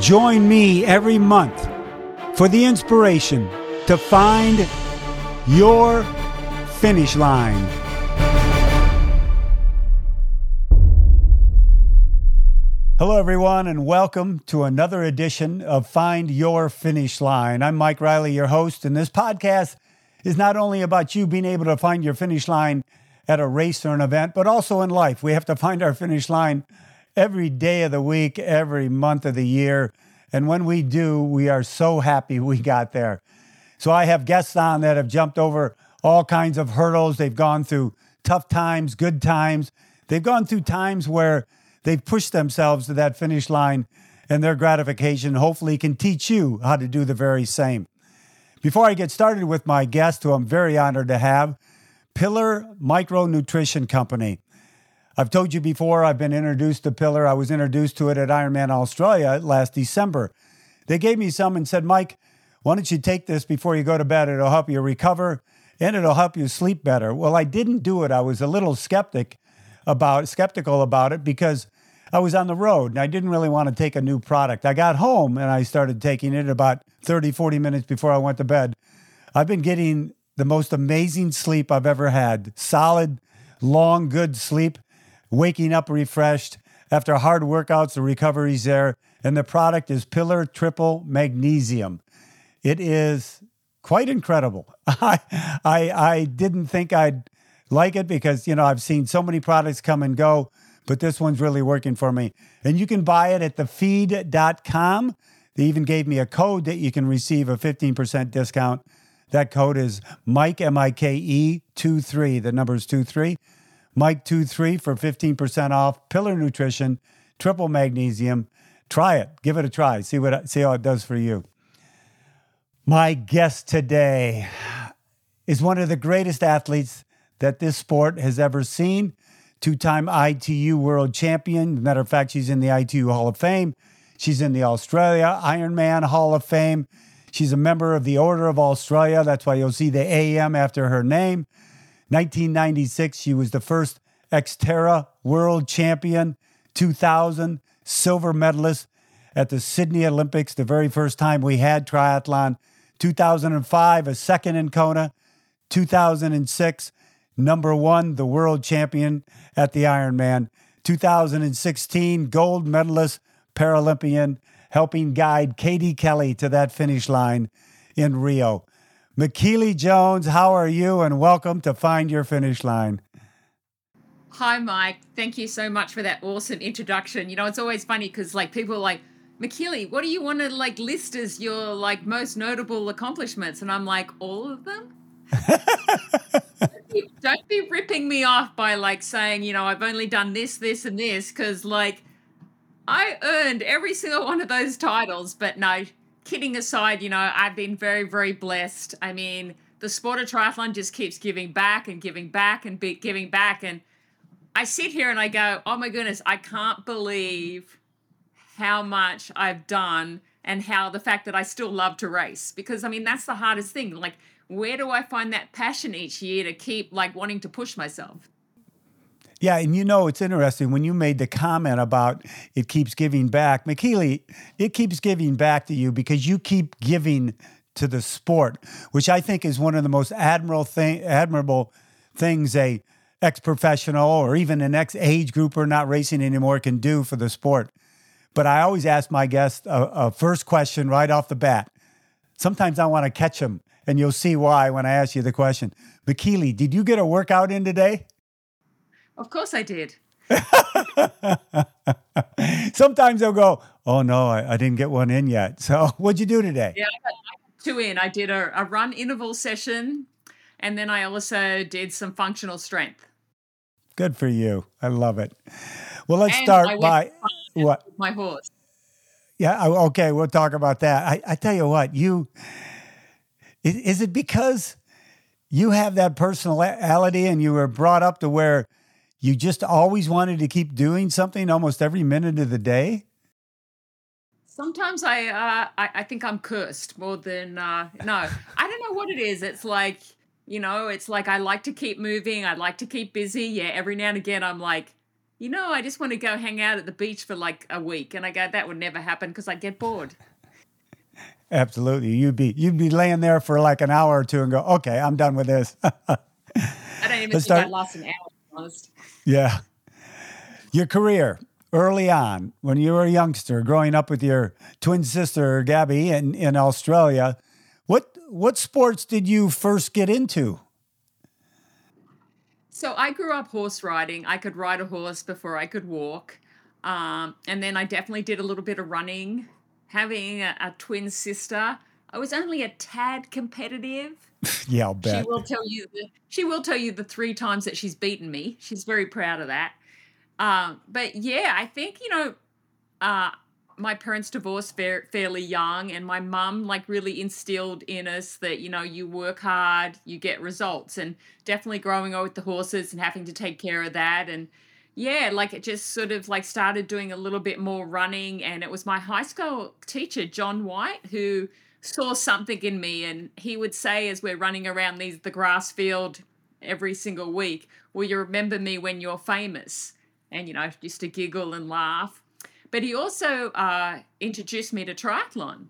Join me every month for the inspiration to find your finish line. Hello, everyone, and welcome to another edition of Find Your Finish Line. I'm Mike Riley, your host, and this podcast is not only about you being able to find your finish line at a race or an event, but also in life. We have to find our finish line every day of the week, every month of the year. And when we do, we are so happy we got there. So I have guests on that have jumped over all kinds of hurdles. They've gone through tough times, good times. They've gone through times where they've pushed themselves to that finish line, and their gratification hopefully can teach you how to do the very same. Before I get started with my guest, who I'm very honored to have, Pillar Micronutrition Company. I've told you before, I've been introduced to Pillar. I was introduced to it at Ironman Australia last December. They gave me some and said, Mike, why don't you take this before you go to bed? It'll help you recover and it'll help you sleep better. Well, I didn't do it. I was a little skeptic about skeptical about it because I was on the road and I didn't really want to take a new product. I got home and I started taking it about 30, 40 minutes before I went to bed. I've been getting the most amazing sleep I've ever had solid, long, good sleep, waking up refreshed. After hard workouts, the recovery's there. And the product is Pillar Triple Magnesium. It is quite incredible. I, I, I didn't think I'd like it because, you know, I've seen so many products come and go but this one's really working for me. And you can buy it at thefeed.com. They even gave me a code that you can receive a 15% discount. That code is Mike, M I K E 2-3 The number is 23. Mike 23 for 15% off. Pillar Nutrition, triple magnesium. Try it. Give it a try. See what see how it does for you. My guest today is one of the greatest athletes that this sport has ever seen two time ITU world champion. Matter of fact, she's in the ITU Hall of Fame. She's in the Australia Ironman Hall of Fame. She's a member of the Order of Australia. That's why you'll see the AM after her name. 1996, she was the first Xterra world champion. 2000, silver medalist at the Sydney Olympics, the very first time we had triathlon. 2005, a second in Kona. 2006, number one, the world champion at the Ironman. 2016, gold medalist Paralympian, helping guide Katie Kelly to that finish line in Rio. Michellie Jones, how are you? And welcome to Find Your Finish Line. Hi, Mike. Thank you so much for that awesome introduction. You know, it's always funny because like people are like, Michellie, what do you want to like list as your like most notable accomplishments? And I'm like, all of them? don't be ripping me off by like saying, you know, I've only done this, this, and this, because like I earned every single one of those titles. But no, kidding aside, you know, I've been very, very blessed. I mean, the sport of triathlon just keeps giving back and giving back and be- giving back. And I sit here and I go, oh my goodness, I can't believe how much I've done and how the fact that I still love to race. Because I mean, that's the hardest thing. Like, where do I find that passion each year to keep like wanting to push myself? Yeah, and you know it's interesting when you made the comment about it keeps giving back, Michellie. It keeps giving back to you because you keep giving to the sport, which I think is one of the most admirable thing, admirable things a ex-professional or even an ex-age grouper not racing anymore can do for the sport. But I always ask my guests a, a first question right off the bat. Sometimes I want to catch them and you'll see why when I ask you the question. Michellie, did you get a workout in today? Of course I did. Sometimes they'll go, Oh no, I, I, didn't get one in yet. So what'd you do today? Yeah, I got two in. I did a, a run interval session and then I also did some functional strength. Good for you. I love it. Well, let's and start by what? My horse. Yeah, okay, we'll talk about that. I, I tell you what, you is it because you have that personality and you were brought up to where you just always wanted to keep doing something almost every minute of the day? Sometimes I uh, I, I, think I'm cursed more than uh, no. I don't know what it is. It's like you know, it's like I like to keep moving. I like to keep busy. Yeah, every now and again I'm like, you know, I just want to go hang out at the beach for like a week. And I go, that would never happen because I'd get bored. Absolutely. You'd be you'd be laying there for like an hour or two and go, okay, I'm done with this. I don't even Let's think start... I'd last an hour, honest. Yeah. Your career early on, when you were a youngster, growing up with your twin sister Gabby in, in Australia, what what sports did you first get into? So I grew up horse riding. I could ride a horse before I could walk. Um, and then I definitely did a little bit of running. Having a, a twin sister, I was only a tad competitive. yeah, I'll bet. She will tell you the, she will tell you the three times that she's beaten me. She's very proud of that. Um, but yeah, I think you know, uh, my parents divorced fa- fairly young and my mum like really instilled in us that you know you work hard you get results and definitely growing up with the horses and having to take care of that and yeah like it just sort of like started doing a little bit more running and it was my high school teacher john white who saw something in me and he would say as we're running around these the grass field every single week will you remember me when you're famous and you know just to giggle and laugh but he also uh, introduced me to triathlon.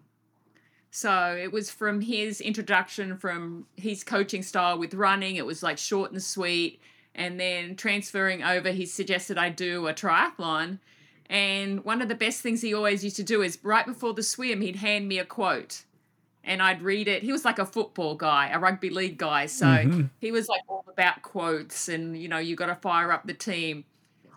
So it was from his introduction, from his coaching style with running. It was like short and sweet. And then transferring over, he suggested I do a triathlon. And one of the best things he always used to do is right before the swim, he'd hand me a quote and I'd read it. He was like a football guy, a rugby league guy. So mm-hmm. he was like all about quotes and, you know, you got to fire up the team.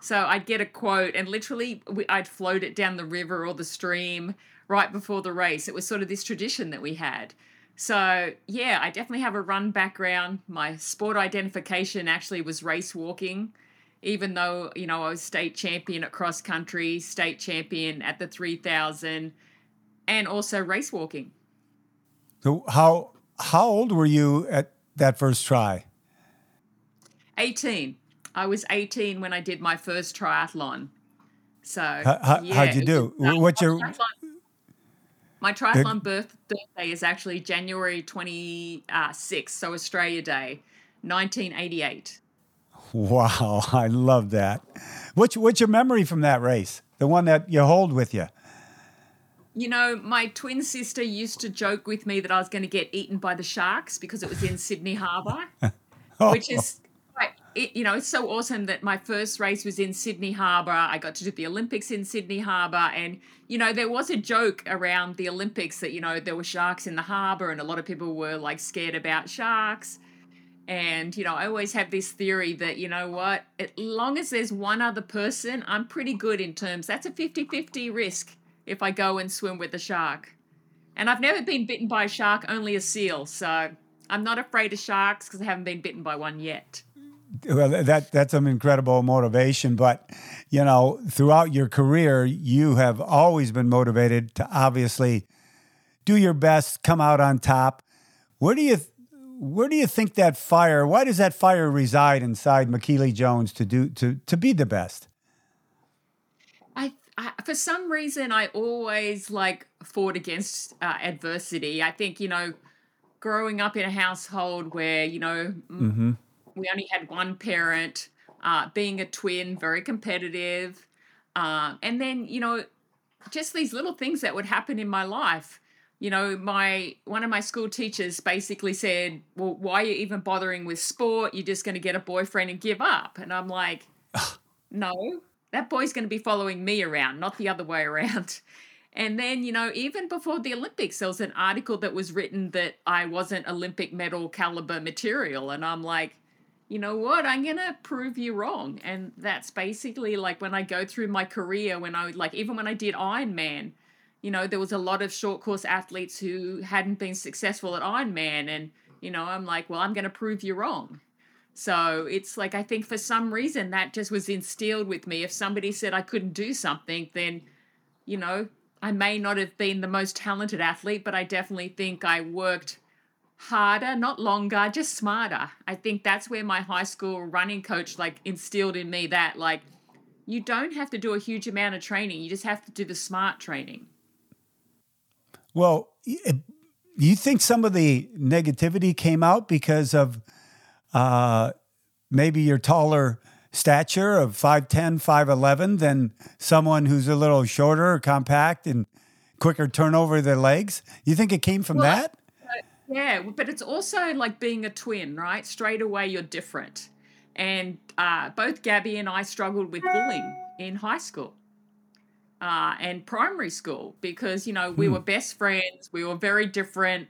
So I'd get a quote and literally I'd float it down the river or the stream right before the race. It was sort of this tradition that we had. So, yeah, I definitely have a run background. My sport identification actually was race walking, even though, you know, I was state champion at cross country, state champion at the 3000, and also race walking. So, how how old were you at that first try? 18. I was 18 when I did my first triathlon. So how, yeah, how'd you do? Was, um, What's your triathlon, my triathlon birth, birthday is actually January 26, so Australia Day, 1988. Wow, I love that. What's what's your memory from that race? The one that you hold with you? You know, my twin sister used to joke with me that I was going to get eaten by the sharks because it was in Sydney Harbour, oh. which is it, you know, it's so awesome that my first race was in Sydney Harbour. I got to do the Olympics in Sydney Harbour. And, you know, there was a joke around the Olympics that, you know, there were sharks in the harbour and a lot of people were like scared about sharks. And, you know, I always have this theory that, you know what, as long as there's one other person, I'm pretty good in terms. That's a 50 50 risk if I go and swim with a shark. And I've never been bitten by a shark, only a seal. So I'm not afraid of sharks because I haven't been bitten by one yet well that that's some incredible motivation but you know throughout your career you have always been motivated to obviously do your best come out on top where do you where do you think that fire why does that fire reside inside Michellie Jones to do to to be the best I, for some reason I always like fought against uh, adversity I think you know growing up in a household where you know mm-hmm we only had one parent, uh, being a twin, very competitive. Uh, and then, you know, just these little things that would happen in my life. You know, my one of my school teachers basically said, "Well, why are you even bothering with sport? You're just going to get a boyfriend and give up." And I'm like, "No, that boy's going to be following me around, not the other way around." And then, you know, even before the Olympics, there was an article that was written that I wasn't Olympic medal caliber material. And I'm like, you know what, I'm gonna prove you wrong. And that's basically like when I go through my career, when I like even when I did Ironman, you know, there was a lot of short course athletes who hadn't been successful at Ironman, and you know, I'm like, well, I'm gonna prove you wrong. So it's like I think for some reason that just was instilled with me. If somebody said I couldn't do something, then you know, I may not have been the most talented athlete, but I definitely think I worked harder, not longer, just smarter. I think that's where my high school running coach like instilled in me that like you don't have to do a huge amount of training. You just have to do the smart training. Well, you think some of the negativity came out because of uh, maybe your taller stature of 5'10, 5'11 than someone who's a little shorter, compact, and quicker turnover of their legs? You think it came from well, that? Yeah, but it's also like being a twin, right? Straight away, you're different. And uh, both Gabby and I struggled with bullying in high school uh, and primary school because, you know, we hmm. were best friends. We were very different.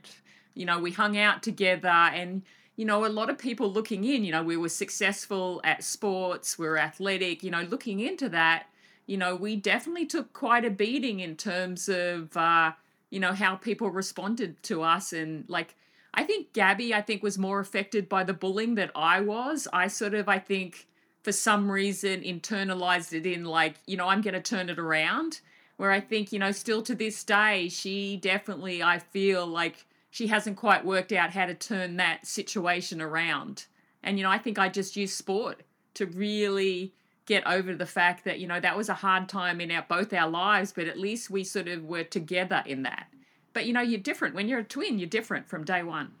You know, we hung out together. And, you know, a lot of people looking in, you know, we were successful at sports, we were athletic, you know, looking into that, you know, we definitely took quite a beating in terms of, uh, you know, how people responded to us. And like, I think Gabby, I think, was more affected by the bullying that I was. I sort of, I think, for some reason, internalized it in like, you know, I'm going to turn it around. Where I think, you know, still to this day, she definitely, I feel like she hasn't quite worked out how to turn that situation around. And, you know, I think I just used sport to really get over the fact that you know that was a hard time in our both our lives but at least we sort of were together in that. But you know you're different. When you're a twin you're different from day one.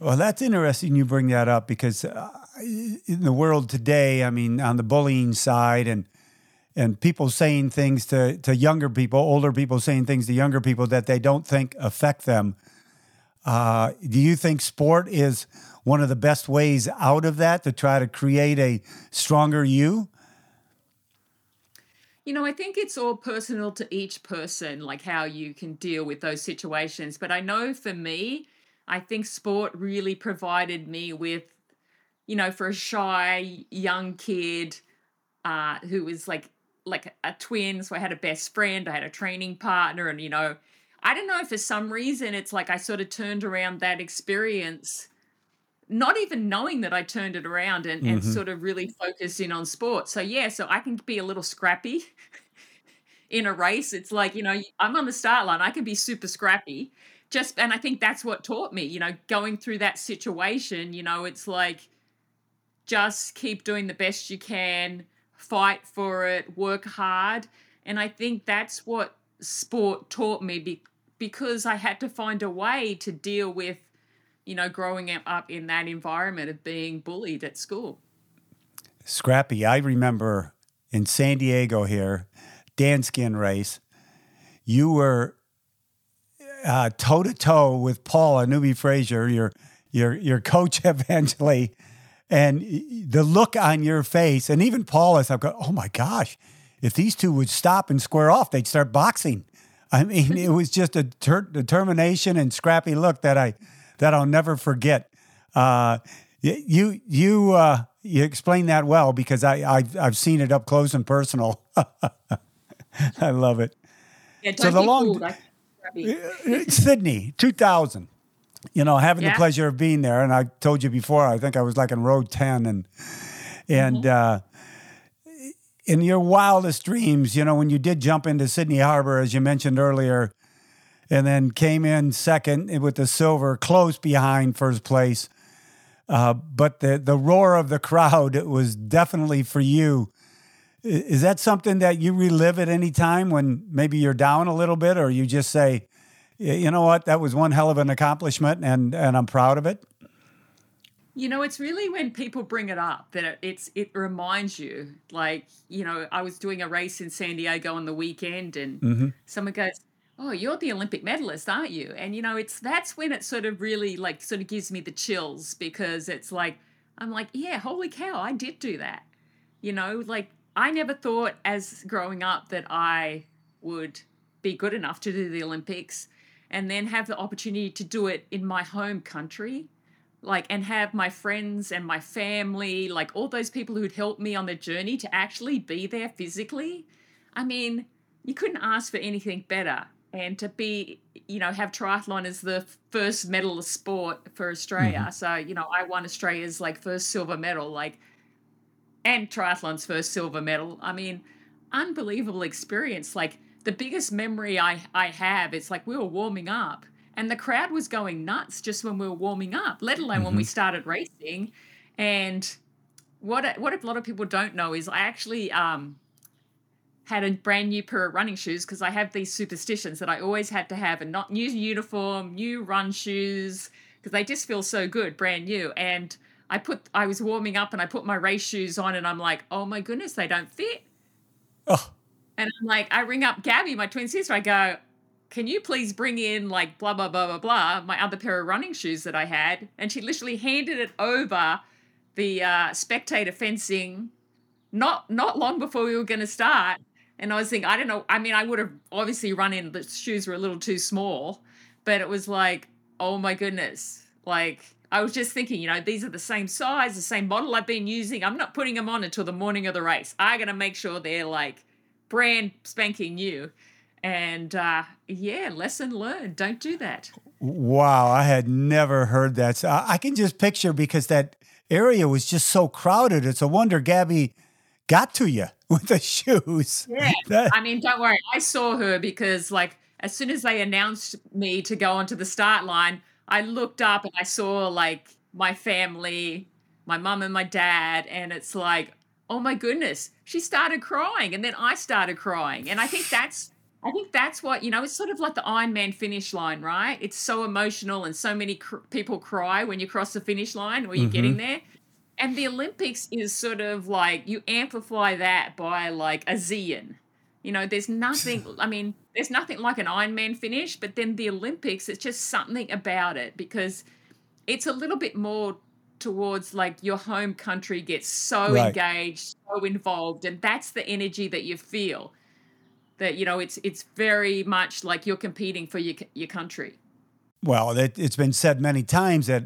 Well that's interesting you bring that up because uh, in the world today i mean on the bullying side and and people saying things to, to younger people older people saying things to younger people that they don't think affect them uh, do you think sport is one of the best ways out of that to try to create a stronger you? You know, I think it's all personal to each person, like how you can deal with those situations. But I know for me, I think sport really provided me with, you know, for a shy young kid uh, who was like like a twin, so I had a best friend, I had a training partner, and you know, I don't know for some reason it's like I sort of turned around that experience not even knowing that I turned it around and, mm-hmm. and sort of really focused in on sport. So yeah, so I can be a little scrappy in a race. It's like, you know, I'm on the start line. I can be super scrappy. Just and I think that's what taught me, you know, going through that situation, you know, it's like just keep doing the best you can, fight for it, work hard. And I think that's what sport taught me be- because I had to find a way to deal with you know, growing up in that environment of being bullied at school. Scrappy. I remember in San Diego here, Danskin race, you were toe to toe with Paula Newby Fraser, your your your coach eventually, and the look on your face, and even Paula's, I'm going, oh my gosh, if these two would stop and square off, they'd start boxing. I mean, it was just a ter- determination and scrappy look that I that I'll never forget. Uh, you you uh, you explain that well because I, I have seen it up close and personal. I love it. Yeah, so the long Sydney 2000. You know, having yeah. the pleasure of being there, and I told you before, I think I was like in row ten, and and mm-hmm. uh, in your wildest dreams, you know, when you did jump into Sydney Harbor, as you mentioned earlier, and then came in second with the silver, close behind first place. Uh, but the the roar of the crowd was definitely for you. Is that something that you relive at any time when maybe you're down a little bit, or you just say, you know what, that was one hell of an accomplishment, and and I'm proud of it. You know, it's really when people bring it up that it's it reminds you. Like, you know, I was doing a race in San Diego on the weekend, and mm-hmm. someone goes, oh you're the olympic medalist aren't you and you know it's that's when it sort of really like sort of gives me the chills because it's like i'm like yeah holy cow i did do that you know like i never thought as growing up that i would be good enough to do the olympics and then have the opportunity to do it in my home country like and have my friends and my family like all those people who'd helped me on the journey to actually be there physically. I mean you couldn't ask for anything better. And to be you know have triathlon as the first medalist sport for australia. Mm-hmm. so you know i won australia's like first silver medal like and triathlon's first silver medal. I mean unbelievable experience. Like the biggest memory i i have it's like we were warming up and the crowd was going nuts just when we were warming up let alone mm-hmm. when we mm-hmm. started racing and what what a lot of people don't know is i actually um had a brand new pair of running shoes because I have these superstitions that I always had to have a not new uniform, new run shoes because they just feel so good, brand new. And I put I was warming up and I put my race shoes on and I'm like, oh my goodness, they don't fit. Oh, And I'm like, I ring up Gabby, my twin sister. I go, can you please bring in like blah blah blah blah blah my other pair of running shoes that I had? And she literally handed it over the uh, spectator fencing, not not long before we were going to start. And I was thinking, I don't know. I mean, I would have obviously run in. The shoes were a little too small, but it was like, oh my goodness, like. I was just thinking, you know, these are the same size, the same model I've been using. I'm not putting them on until the morning of the race. I got to make sure they're like brand spanking new. And uh, yeah, lesson learned. Don't do that. wow. I had never heard that. So I can just picture because that area was just so crowded. It's a wonder Gabby got to you with the shoes. Yeah. That- I mean, don't worry. I saw her because, like, as soon as they announced me to go onto the start line, I looked up and I saw, like, my family, my mum and my dad. And it's like, oh my goodness, she started crying. And then I started crying. And I think that's. I think that's what you know. It's sort of like the Iron Man finish line, right? It's so emotional, and so many cr- people cry when you cross the finish line or you're mm-hmm. getting there. And the Olympics is sort of like you amplify that by like a zillion. You know, there's nothing, I mean, there's nothing like an Iron Man finish, but then the Olympics, it's just something about it because it's a little bit more towards like your home country gets so Right. engaged, so involved, and that's the energy that you feel. That you know, it's it's very much like you're competing for your your country. Well, it, it's been said many times that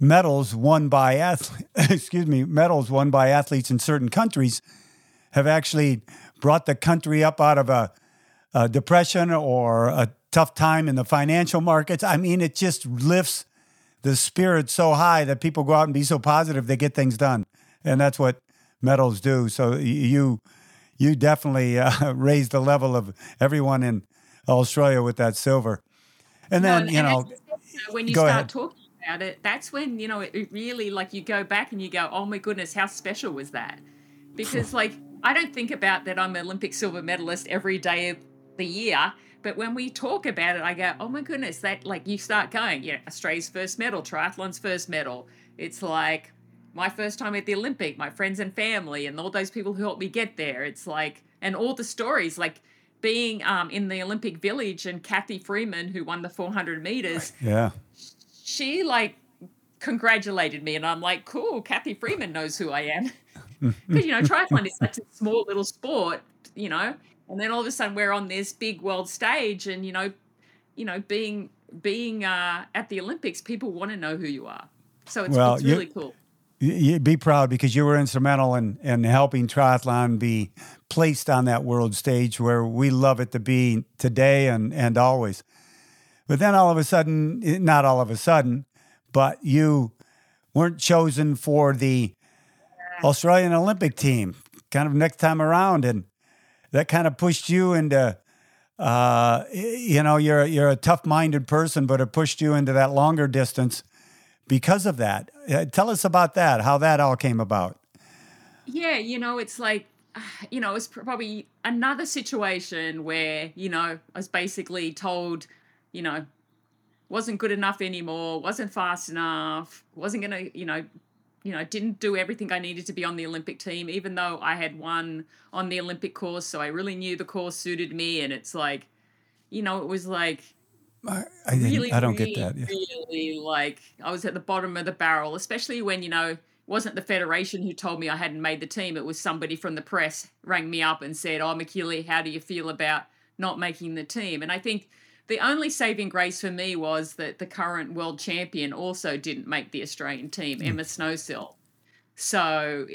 medals won by athletes, excuse me, medals won by athletes in certain countries have actually brought the country up out of a, a depression or a tough time in the financial markets. I mean, it just lifts the spirit so high that people go out and be so positive they get things done, and that's what medals do. So you you definitely uh, raised the level of everyone in Australia with that silver. And No, then and- you and know, as you know, when you start ahead. talking about it, that's when you know it, it really like you go back and you go, "Oh my goodness, how special was that?" Because like I don't think about that I'm an Olympic silver medalist every day of the year, but when we talk about it, I go, "Oh my goodness, that like you start going, yeah, Australia's first medal, triathlon's first medal." It's like my first time at the Olympic, my friends and family, and all those people who helped me get there. It's like, and all the stories, like being um, in the Olympic Village and Cathy Freeman, who won the 400 meters, yeah. she like congratulated me, and I'm like, cool, Cathy Freeman knows who I am. Because, you know, triathlon is such a small little sport, you know, and then all of a sudden we're on this big world stage, and, you know, you know, being being uh, at the Olympics, people want to know who you are. So it's, Well, it's you- really cool. You be proud because you were instrumental in, in helping triathlon be placed on that world stage where we love it to be today and, and always. But then all of a sudden, eh, not all of a sudden, but you weren't chosen for the Australian Olympic team kind of next time around. And that kind of pushed you into, uh, you know, you're, you're a tough minded person, but it pushed you into that longer distance because of that. Uh, tell us about that, how that all came about. Yeah, you know, it's like, you know, it's probably another situation where, you know, I was basically told, you know, wasn't good enough anymore, wasn't fast enough, wasn't to, you know, you know, I didn't do everything I needed to be on the Olympic team, even though I had won on the Olympic course. So I really knew the course suited me. And it's like, you know, it was like, I, I, really, I don't really, get that. Yeah. really like I was at the bottom of the barrel, especially when you know it wasn't the federation who told me I hadn't made the team. It was somebody from the press rang me up and said, "Oh, Michellie, how do you feel about not making the team?" And I think the only saving grace for me was that the current world champion also didn't make the Australian team, hmm. Emma Snowsill. So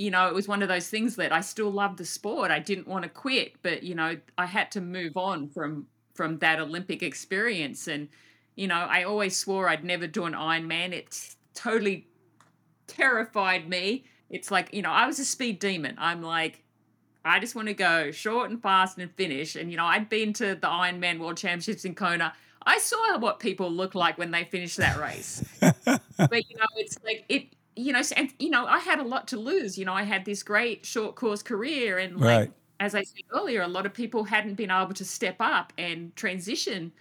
you know, it was one of those things that I still loved the sport. I didn't want to quit, but you know, I had to move on from from that Olympic experience. And you know, I always swore I'd never do an Ironman. It totally terrified me. It's like you know, I was a speed demon. I'm like, I just want to go short and fast and finish. And you know, I'd been to the Ironman World Championships in Kona. I saw what people look like when they finish that race. but you know, it's like it. You know, and you know, I had a lot to lose. You know, I had this great short course career, and like Right. as I said earlier, a lot of people hadn't been able to step up and transition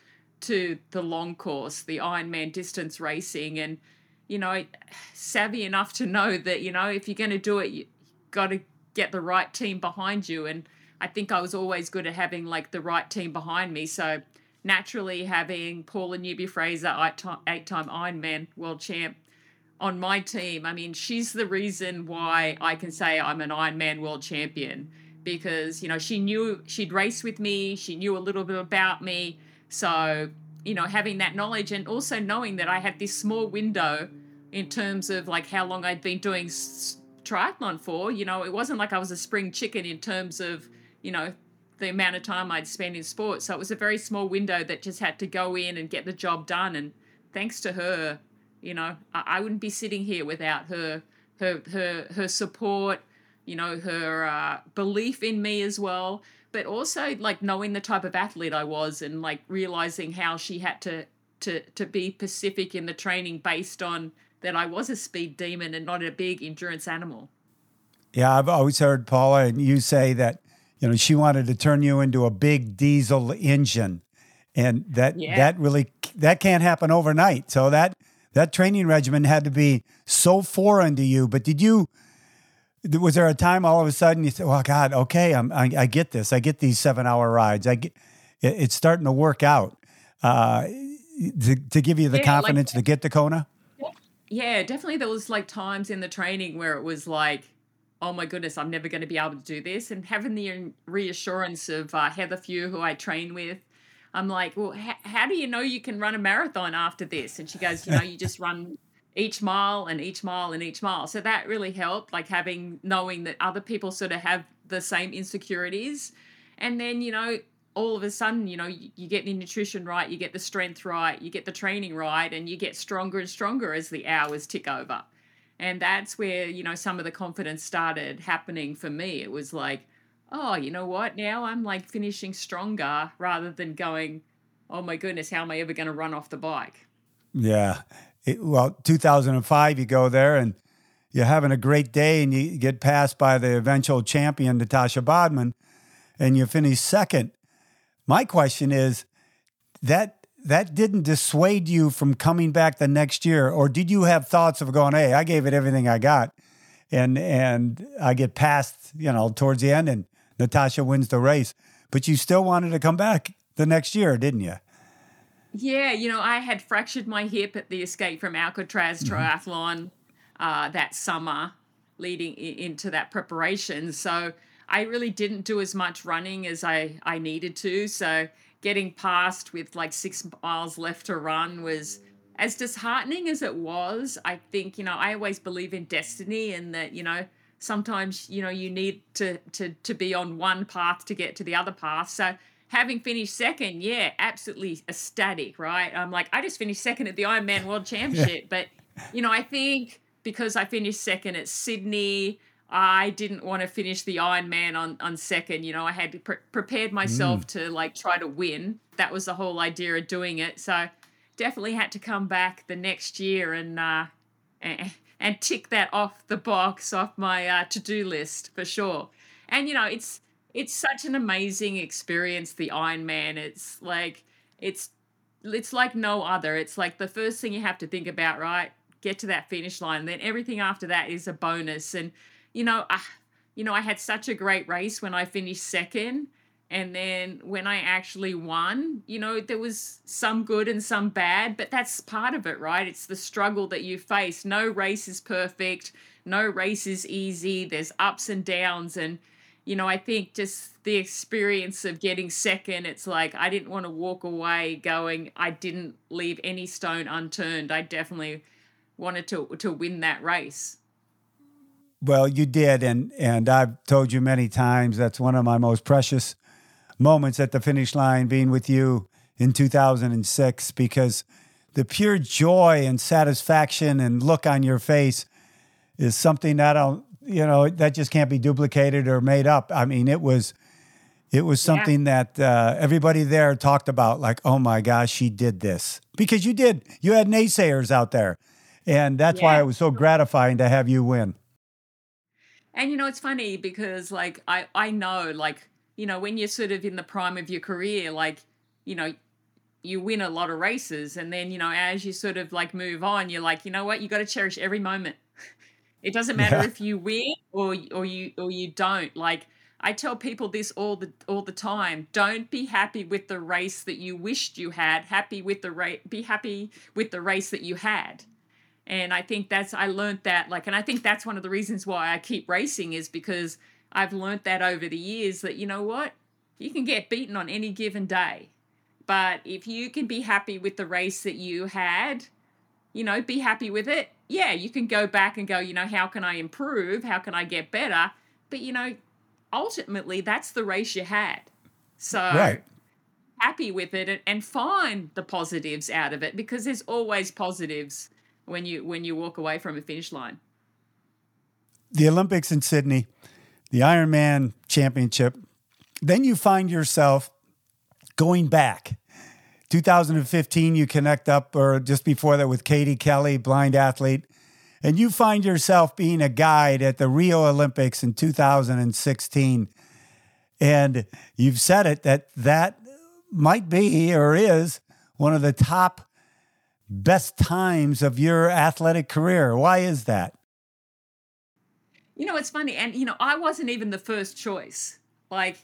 to the long course, the Ironman distance racing, and you know, savvy enough to know that, you know, if you're going to do it, you got to get the right team behind you. And I think I was always good at having like the right team behind me. So naturally, having Paula Newby Fraser, eight time Ironman world champ, on my team, I mean, she's the reason why I can say I'm an Ironman world champion because, you know, she knew she'd race with me, she knew a little bit about me. So, you know, having that knowledge and also knowing that I had this small window in terms of like how long I'd been doing triathlon for, you know, it wasn't like I was a spring chicken in terms of, you know, the amount of time I'd spent in sports. So it was a very small window that just had to go in and get the job done. And thanks to her, you know, I, I wouldn't be sitting here without her, her, her, her support, you know, her uh, belief in me as well. But also like knowing the type of athlete I was and like realizing how she had to to to be pacific in the training based on that I was a speed demon and not a big endurance animal. Yeah, I've always heard Paula and you say that you know she wanted to turn you into a big diesel engine, and that yeah. that really that can't happen overnight. So that that training regimen had to be so foreign to you. But did you? Was there a time all of a sudden you said, "Well, God, okay, I'm, I, I get this. I get these seven-hour rides. I get it, it's starting to work out." Uh, to, to give you the yeah, confidence like, to get to Kona? Yeah, definitely. There was like times in the training where it was like, oh my goodness, I'm never going to be able to do this. And having the reassurance of uh, Heather Fuhr, who I train with, I'm like, well, h- how do you know you can run a marathon after this? And she goes, you know, you just run each mile and each mile and each mile. So that really helped, like having knowing that other people sort of have the same insecurities. And then, you know, all of a sudden, you know, you, you, get the nutrition right, you get the strength right, you get the training right, and you get stronger and stronger as the hours tick over. And that's where, you know, some of the confidence started happening for me. It was like, oh, you know what? Now I'm like finishing stronger rather than going, oh my goodness, how am I ever going to run off the bike? Yeah. It, well, 2005, you go there and you're having a great day and you get passed by the eventual champion, Natascha Badmann, and you finish second. My question is that that didn't dissuade you from coming back the next year, or did you have thoughts of going, "Hey, I gave it everything I got," and and I get past, you know, towards the end, and Natascha wins the race, but you still wanted to come back the next year, didn't you? Yeah, you know, I had fractured my hip at the Escape from Alcatraz mm-hmm. triathlon uh, that summer, leading into that preparation. So I really didn't do as much running as I, I needed to. So getting past with like six miles left to run was as disheartening as it was. I think, you know, I always believe in destiny and that, you know, sometimes, you know, you need to to to be on one path to get to the other path. So having finished second, yeah, absolutely ecstatic, right? I'm like, I just finished second at the Ironman World Championship. But, you know, I think because I finished second at Sydney, I didn't want to finish the Ironman on on second. You know, I had pre- prepared myself mm. to like try to win. That was the whole idea of doing it. So definitely had to come back the next year and uh, and, and tick that off the box off my uh, to do list for sure. And you know, it's it's such an amazing experience. The Ironman. It's like it's it's like no other. It's like the first thing you have to think about, right? Get to that finish line. Then everything after that is a bonus and you know, I, you know, I had such a great race when I finished second. And then when I actually won, you know, there was some good and some bad, but that's part of it, right? It's the struggle that you face. No race is perfect, no race is easy. There's ups and downs. And, you know, I think just the experience of getting second, it's like I didn't want to walk away going, I didn't leave any stone unturned. I definitely wanted to to win that race. Well, you did, and and I've told you many times that's one of my most precious moments at the finish line, being with you in 2006, because the pure joy and satisfaction and look on your face is something that I you know that just can't be duplicated or made up. I mean, it was it was something yeah. that uh, everybody there talked about, like, oh my gosh, she did this because you did. You had naysayers out there, and that's yeah. why it was so gratifying to have you win. And you know, it's funny because like I I know like you know when you're sort of in the prime of your career, like you know you win a lot of races and then you know as you sort of like move on you're like you know what? You got to cherish every moment. It doesn't matter Yeah. if you win or or you or you don't. Like i tell people this all the all the time don't be happy with the race that you wished you had. Happy with the race be happy with the race that you had and i think that's i learned that like and i think that's one of the reasons why i keep racing is because i've learned that over the years that you know what you can get beaten on any given day but if you can be happy with the race that you had, you know, be happy with it. Yeah, you can go back and go, you know, how can I improve? How can I get better? But, you know, ultimately, that's the race you had. So, Right. happy with it and, and find the positives out of it because there's always positives when you when you walk away from a finish line. the Olympics in Sydney, the Ironman Championship. Then you find yourself going back. 2015, you connect up, or just before that, with Katie Kelly, blind athlete, and you find yourself being a guide at the Rio Olympics in 2016. And you've said it that that might be or is one of the top best times of your athletic career. Why is that? You know, it's funny, and you know, I wasn't even the first choice. Like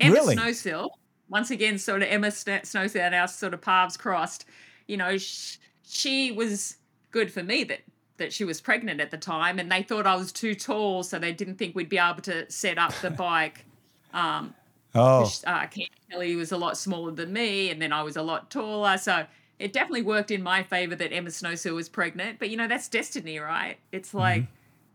Emma Really? Snowsill, once again, sort of Emma Sn- Snowsill and our sort of paths crossed. You know, sh- she was good for me that that she was pregnant at the time, and they thought I was too tall, so they didn't think we'd be able to set up the bike. Um, Oh, uh, Kelly was a lot smaller than me, and then I was a lot taller. So it definitely worked in my favor that Emma Snowsill was pregnant. But you know, that's destiny, right? It's mm-hmm. like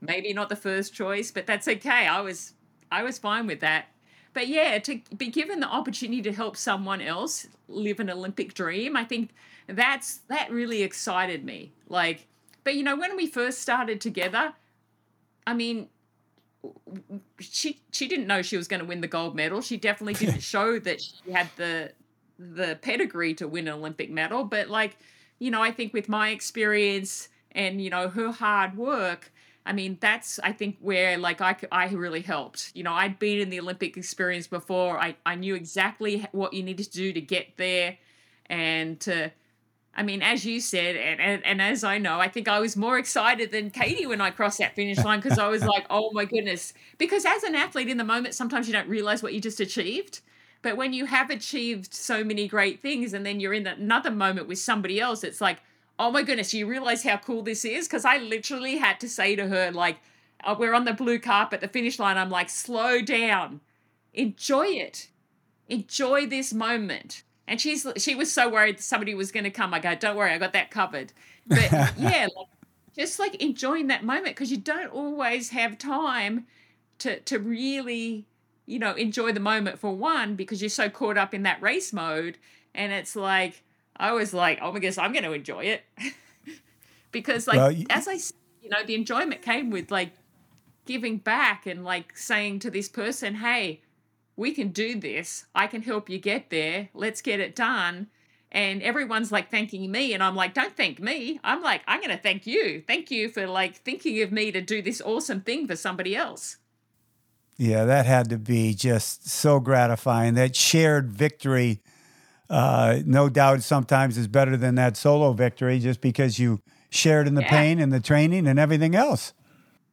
maybe not the first choice, but that's okay. I was I was fine with that. But yeah, to be given the opportunity to help someone else live an Olympic dream, I think that's that really excited me. Like, but you know, when we first started together, I mean, she she didn't know she was going to win the gold medal. She definitely didn't show that she had the the pedigree to win an Olympic medal. But like, you know, I think with my experience and you know her hard work, I mean, that's I think where like I, I really helped. You know, I'd been in the Olympic experience before. I I knew exactly what you needed to do to get there, and to I mean, as you said, and, and, and as I know, I think I was more excited than Katie when I crossed that finish line because I was like, oh my goodness. Because as an athlete in the moment, sometimes you don't realize what you just achieved. But when you have achieved so many great things and then you're in another moment with somebody else, it's like, oh my goodness, you realize how cool this is? Because I literally had to say to her, like, uh, we're on the blue carpet, the finish line. I'm like, slow down, enjoy it enjoy this moment. And she's she was so worried somebody was going to come. I go, don't worry, I got that covered. But yeah, like, just like enjoying that moment because you don't always have time to to really you know enjoy the moment for one because you're so caught up in that race mode. And it's like I was like, oh my goodness, I'm going to enjoy it because like Well, y- as I you know the enjoyment came with like giving back and like saying to this person, hey we can do this. I can help you get there. Let's get it done. And everyone's like thanking me. And I'm like, don't thank me. I'm like, I'm going to thank you. Thank you for like thinking of me to do this awesome thing for somebody else. Yeah, that had to be just so gratifying. That shared victory, uh, no doubt, sometimes is better than that solo victory just because you shared in the Yeah. pain and the training and everything else.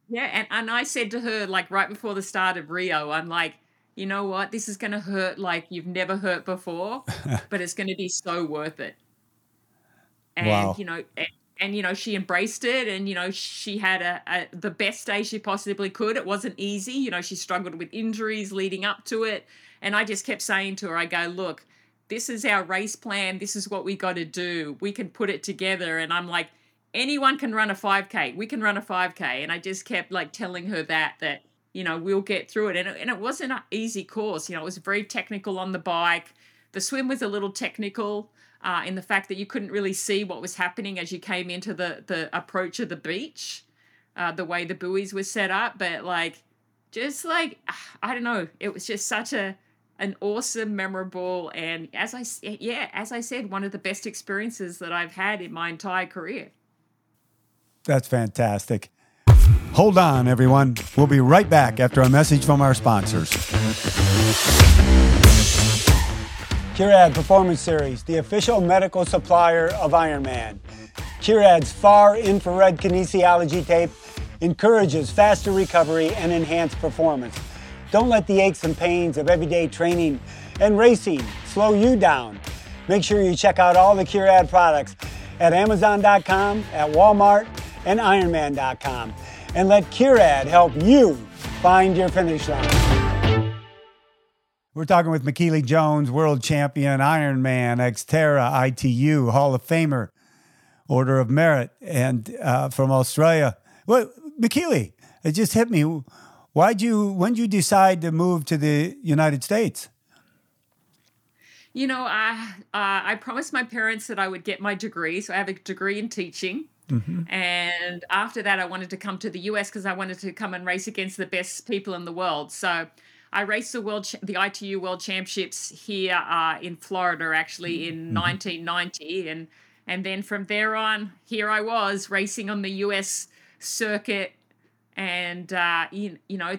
Yeah. And, and I said to her, like right before the start of Rio, I'm like, you know what? This is going to hurt like you've never hurt before, but it's going to be so worth it. And, Wow. you know, and, you know, she embraced it and, you know, she had a, a the best day she possibly could. It wasn't easy. You know, she struggled with injuries leading up to it. And I just kept saying to her, I go, look, this is our race plan. This is what we got to do. We can put it together. And I'm like, anyone can run a 5K. We can run a 5K. And I just kept like telling her that, that, you know, we'll get through it. And it, and it wasn't an easy course. You know, it was very technical on the bike. The swim was a little technical uh, in the fact that you couldn't really see what was happening as you came into the, the approach of the beach, uh, the way the buoys were set up. But like, just like, I don't know, it was just such a, an awesome, memorable, and as I yeah, as I said, one of the best experiences that I've had in my entire career. That's fantastic. Hold on, everyone. We'll be right back after a message from our sponsors. Curad Performance Series, the official medical supplier of Ironman. Curad's far infrared kinesiology tape encourages faster recovery and enhanced performance. Don't let the aches and pains of everyday training and racing slow you down. Make sure you check out all the Curad products at Amazon.com, at Walmart, and Ironman.com. And let Curad help you find your finish line. We're talking with Michellie Jones, world champion, Ironman, Xterra, ITU, Hall of Famer, Order of Merit, and uh, from Australia. Well, Michellie, it just hit me. Why'd you? When did you decide to move to the United States? You know, I uh, I promised my parents that I would get my degree, so I have a degree in teaching. Mm-hmm. And after that, I wanted to come to the US because I wanted to come and race against the best people in the world. So I raced the world, the ITU World Championships here uh, in Florida, actually in mm-hmm. 1990, and and then from there on, here I was racing on the US circuit, and uh, you, you know,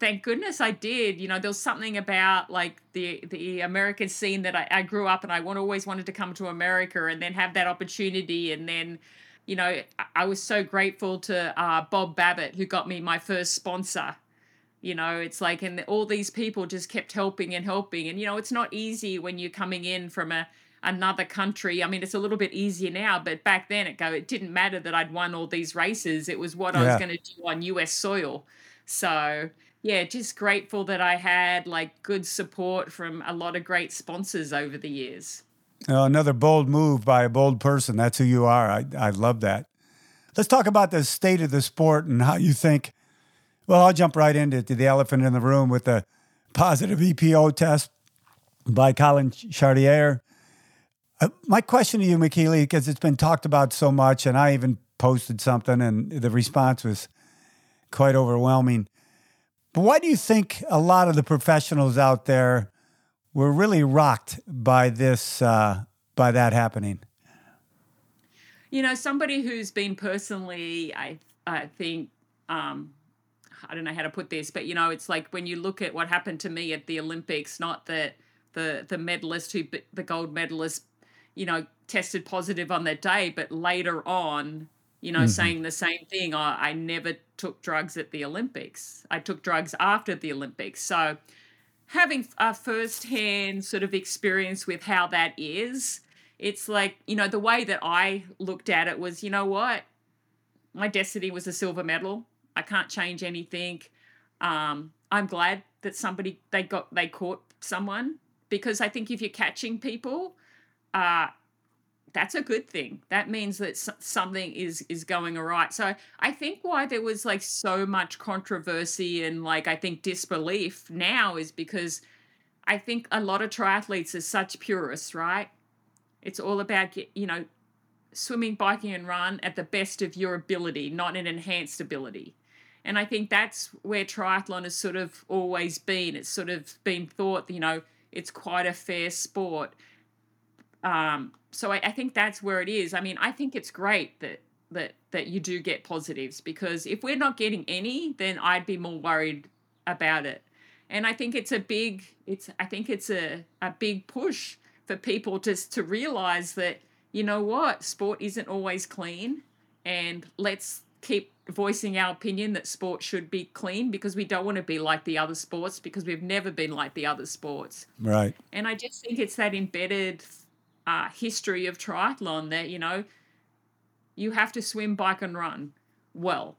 thank goodness I did. You know, there was something about like the the American scene that I, I grew up and I want, always wanted to come to America and then have that opportunity. And then, you know, I was so grateful to uh, Bob Babbitt who got me my first sponsor. You know, it's like, and all these people just kept helping and helping. And you know, it's not easy when you're coming in from a another country. I mean, it's a little bit easier now, but back then it go it didn't matter that I'd won all these races. It was what yeah. I was going to do on US soil. So yeah, just grateful that I had like good support from a lot of great sponsors over the years. Oh, another bold move by a bold person. That's who you are. I, I love that. Let's talk about the state of the sport and how you think. Well, I'll jump right into to the elephant in the room with the positive EPO test by Collin Chartier. Uh, my question to you, Michellie, because it's been talked about so much, and I even posted something, and the response was quite overwhelming. But why do you think a lot of the professionals out there were really rocked by this, uh, by that happening? You know, somebody who's been personally, I, I think, um, I don't know how to put this, but you know, it's like when you look at what happened to me at the Olympics, not that the the medalist who the gold medalist, you know, tested positive on that day, but later on, you know, mm-hmm. saying the same thing. I, I never took drugs at the Olympics. I took drugs after the Olympics. So having a first-hand sort of experience with how that is, it's like, you know, the way that I looked at it was, you know what? My destiny was a silver medal. I can't change anything. Um, I'm glad that somebody they got they caught someone because I think if you're catching people, uh, that's a good thing. That means that something is is going all right. So I think why there was like so much controversy and like I think disbelief now is because I think a lot of triathletes are such purists, right? It's all about you know swimming, biking, and run at the best of your ability, not an enhanced ability. And I think that's where triathlon has sort of always been. It's sort of been thought, you know, it's quite a fair sport. Um, so I, I think that's where it is. I mean, I think it's great that that that you do get positives because if we're not getting any, then I'd be more worried about it. And I think it's a big it's I think it's a, a big push for people to to realize that you know what sport isn't always clean and let's keep voicing our opinion that sport should be clean because we don't want to be like the other sports because we've never been like the other sports. Right. And I just think it's that embedded uh, history of triathlon that you know you have to swim, bike, and run well,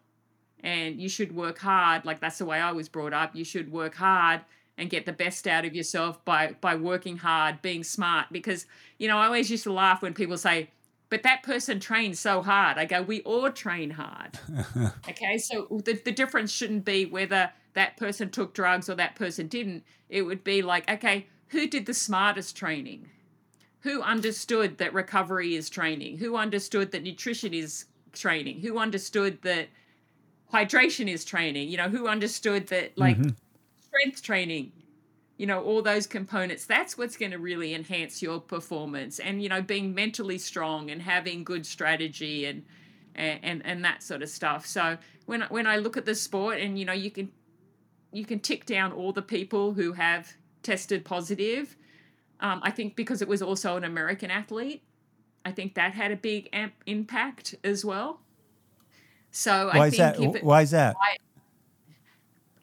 and you should work hard. Like that's the way I was brought up. You should work hard and get the best out of yourself by by working hard, being smart. Because you know, I always used to laugh when people say, "But that person trained so hard." I go, "We all train hard." okay, so the the difference shouldn't be whether that person took drugs or that person didn't. It would be like, okay, who did the smartest training? who understood that recovery is training, who understood that nutrition is training, who understood that hydration is training, you know, who understood that like mm-hmm. strength training, you know, all those components. That's what's going to really enhance your performance and, you know, being mentally strong and having good strategy and, and, and that sort of stuff. So when, when I look at the sport and, you know, you can, you can tick down all the people who have tested positive Um, I think because it was also an American athlete, I think that had a big amp- impact as well. So Why I is think that? it, Why is that?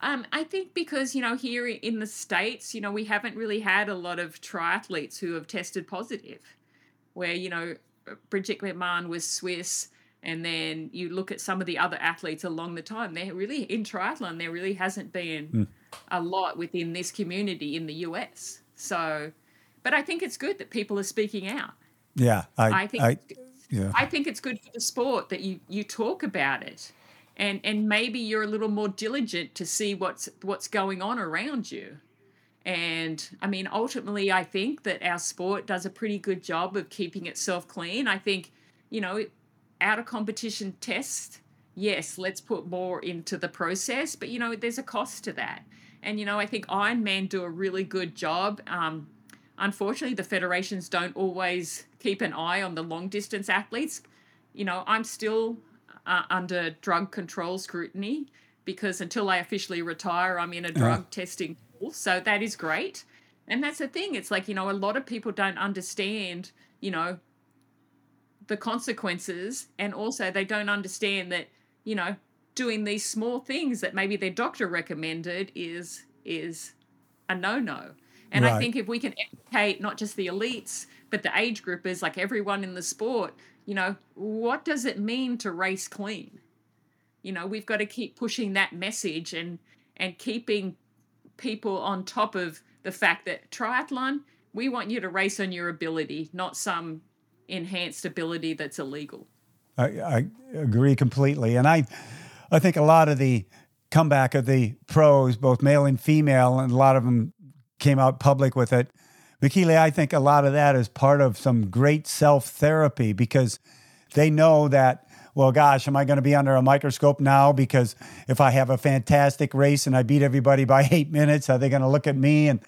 Um, I think because you know here in the states, you know, we haven't really had a lot of triathletes who have tested positive. Where you know Bridget Gleitman was Swiss, and then you look at some of the other athletes along the time. There really in triathlon, there really hasn't been Hmm. a lot within this community in the US. So, but I think it's good that people are speaking out. Yeah, I, I think I, yeah, I think it's good for the sport that you you talk about it, and and maybe you're a little more diligent to see what's what's going on around you. And I mean, ultimately, I think that our sport does a pretty good job of keeping itself clean. I think, you know, out of competition test, yes, let's put more into the process, but you know, there's a cost to that. And you know, I think Ironman do a really good job. Um, unfortunately, the federations don't always keep an eye on the long distance athletes. You know, I'm still uh, under drug control scrutiny because until I officially retire, I'm in a drug testing pool. So that is great. And that's the thing. It's like, you know, a lot of people don't understand, you know, the consequences. And also, they don't understand that, you know, doing these small things that maybe their doctor recommended is is a no-no. And I think if we can educate not just the elites, but the age groupers, like everyone in the sport, you know, what does it mean to race clean? You know, we've got to keep pushing that message and and keeping people on top of the fact that triathlon, we want you to race on your ability, not some enhanced ability that's illegal. I, I agree completely, and I, I think a lot of the comeback of the pros, both male and female, and a lot of them came out public with it. Michellie, I think a lot of that is part of some great self therapy because they know that. Well, gosh, am I going to be under a microscope now? Because if I have a fantastic race and I beat everybody by eight minutes, are they going to look at me? And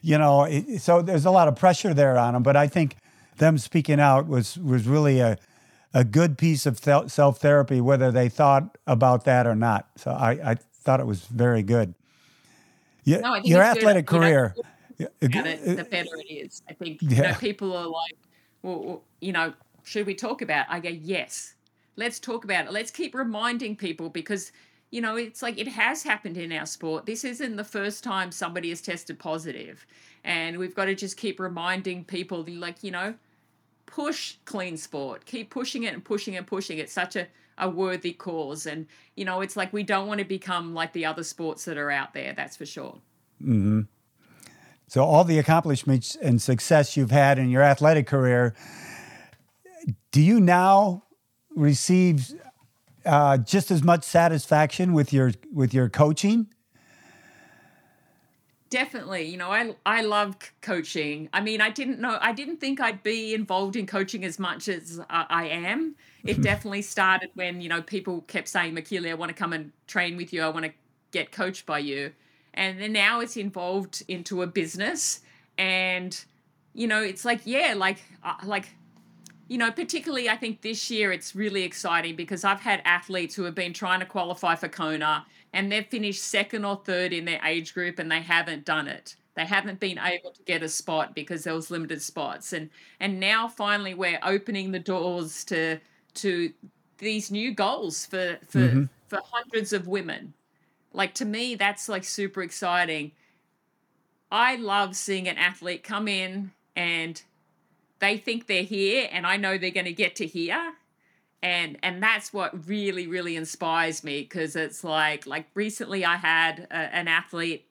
you know, it, so there's a lot of pressure there on them. But I think them speaking out was was really a a good piece of self therapy, whether they thought about that or not. So I, I thought it was very good. No, your athletic you know, it, the better it is. I think you know, people are like, well, you know, should we talk about? It? I go, yes. Let's talk about it. Let's keep reminding people because you know it's like it has happened in our sport. This isn't the first time somebody has tested positive, and we've got to just keep reminding people, like you know, push clean sport. Keep pushing it and pushing and pushing. It's such a a worthy cause, and you know, it's like we don't want to become like the other sports that are out there. That's for sure. Mm-hmm. So all the accomplishments and success you've had in your athletic career, do you now receive uh, just as much satisfaction with your with your coaching? Definitely, you know, I I love coaching. I mean, I didn't know, I didn't think I'd be involved in coaching as much as uh, I am. It definitely started when you know people kept saying, "Michellie, I want to come and train with you. I want to get coached by you," and then now it's involved into a business, and you know, it's like, yeah, like uh, like you know, particularly I think this year it's really exciting because I've had athletes who have been trying to qualify for Kona and they've finished second or third in their age group and they haven't done it. They haven't been able to get a spot because there was limited spots. And and now finally we're opening the doors to to these new goals for for for hundreds of women. Like to me that's like super exciting. I love seeing an athlete come in and they think they're here and I know they're going to get to here. And and that's what really really inspires me because it's like like recently I had a, an athlete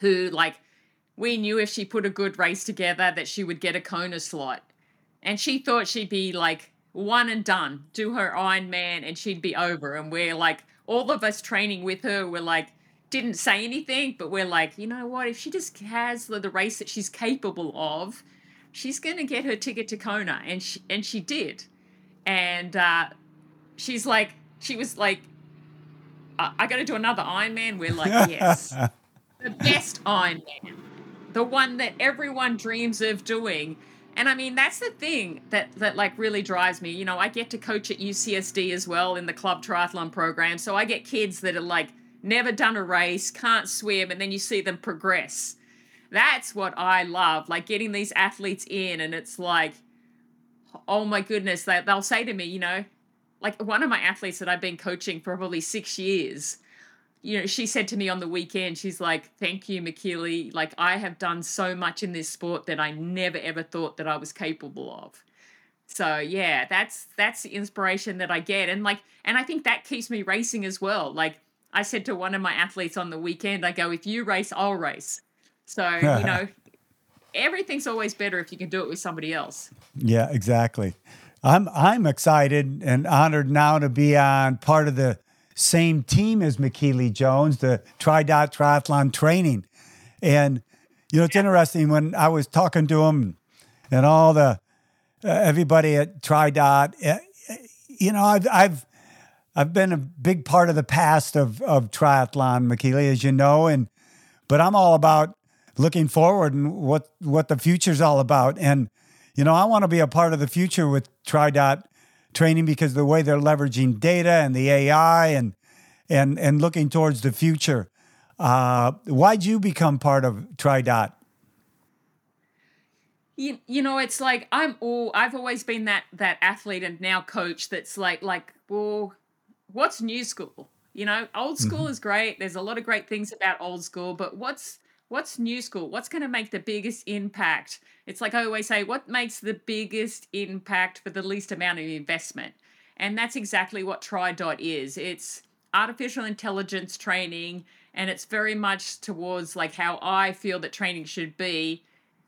who like we knew if she put a good race together that she would get a Kona slot. And she thought she'd be like one and done do her Ironman and she'd be over. And we're like all of us training with her were like didn't say anything but we're like you know what? If she just has the, the race that she's capable of she's going to get her ticket to Kona and she, and she did. And uh, she's like she was like I, I got to do another Ironman? We're like yes. The best Ironman. The one that everyone dreams of doing and I mean that's the thing that that like really drives me. You know I get to coach at UCSD as well in the club triathlon program so I get kids that are like never done a race can't swim and then you see them progress. That's what I love, like getting these athletes in, and it's like, oh my goodness, they, they'll say to me, you know, like one of my athletes that I've been coaching for probably six years, you know, she said to me on the weekend, she's like, Thank you, Michellie. Like, I have done so much in this sport that I never ever thought that I was capable of. So yeah, that's that's the inspiration that I get. And like and I think that keeps me racing as well. Like I said to one of my athletes on the weekend, I go, if you race, I'll race. So, you know, everything's always better if you can do it with somebody else. Yeah, exactly. I'm I'm excited and honored now to be on part of the same team as Michellie Jones, the TriDot Triathlon Training. And you know, it's interesting when I was talking to him and all the uh, everybody at TriDot. Uh, you know, I've I've I've been a big part of the past of of triathlon, Michellie, as you know, and but I'm all about looking forward and what what the future's all about. And you know, I want to be a part of the future with TriDot training because the way they're leveraging data and the AI and and and looking towards the future. Uh, why'd you become part of TriDot? You, you know, it's like I'm all I've always been that that athlete and now coach that's like like, well, what's new school? You know, old school mm-hmm. is great. There's a lot of great things about old school, but what's what's new school? What's going to make the biggest impact? It's like I always say, what makes the biggest impact for the least amount of investment? And that's exactly what TriDot is. It's artificial intelligence training, and it's very much towards like how I feel that training should be.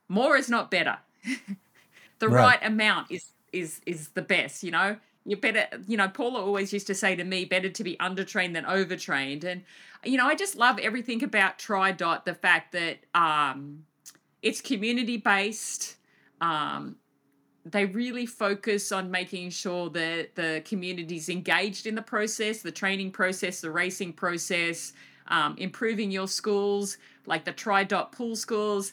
More is not better. the right. right amount is is is the best, you know you're better you know paula always used to say to me better to be undertrained than overtrained. And you know i just love everything about tridot the fact that um, it's community based um, they really focus on making sure that the community's engaged in the process the training process the racing process um, improving your schools like the tridot pool schools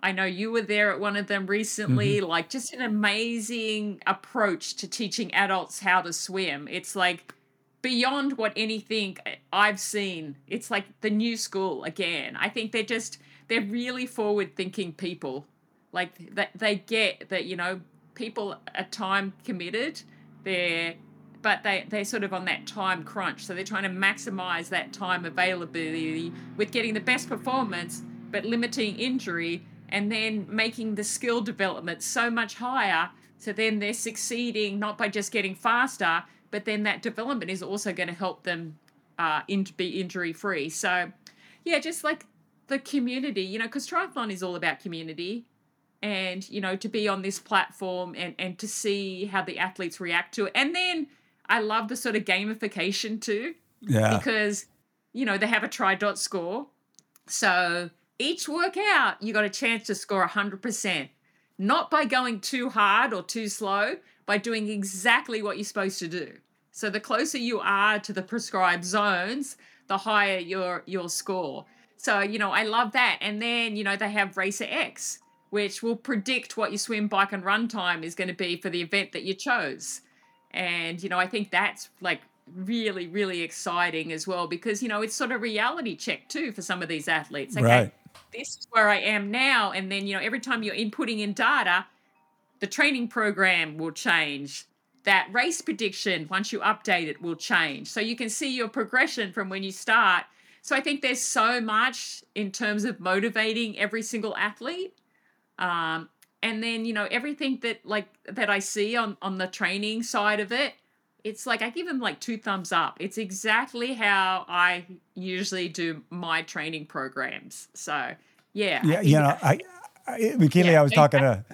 I know you were there at one of them recently. Mm-hmm. Like, just an amazing approach to teaching adults how to swim. It's like beyond what anything I've seen. It's like the new school again. I think they're just, they're really forward thinking people. Like, that they get that, you know, people are time committed. They're, but they, they're sort of on that time crunch. So they're trying to maximize that time availability with getting the best performance, but limiting injury and then making the skill development so much higher. So then they're succeeding not by just getting faster, but then that development is also going to help them uh, in, be injury free. So, yeah, just like the community, you know, because triathlon is all about community. And, you know, to be on this platform and, and to see how the athletes react to it. And then I love the sort of gamification too. Yeah. Because, you know, they have a TriDot score. So each workout, you got a chance to score 100%. Not by going too hard or too slow, by doing exactly what you're supposed to do. So the closer you are to the prescribed zones, the higher your your score. So, you know, I love that. And then, you know, they have RaceX, which will predict what your swim, bike, and run time is going to be for the event that you chose. And, you know, I think that's like really, really exciting as well because, you know, it's sort of reality check too for some of these athletes. Okay, right this is where I am now. And then, you know, every time you're inputting in data, the training program will change. That race prediction, once you update it, will change. So you can see your progression from when you start. So I think there's so much in terms of motivating every single athlete. Um, and then, you know, everything that like that I see on on the training side of it, it's like I give them like two thumbs up. It's exactly how I usually do my training programs. So yeah. Yeah, you know, I, I Michellie, yeah, I was talking to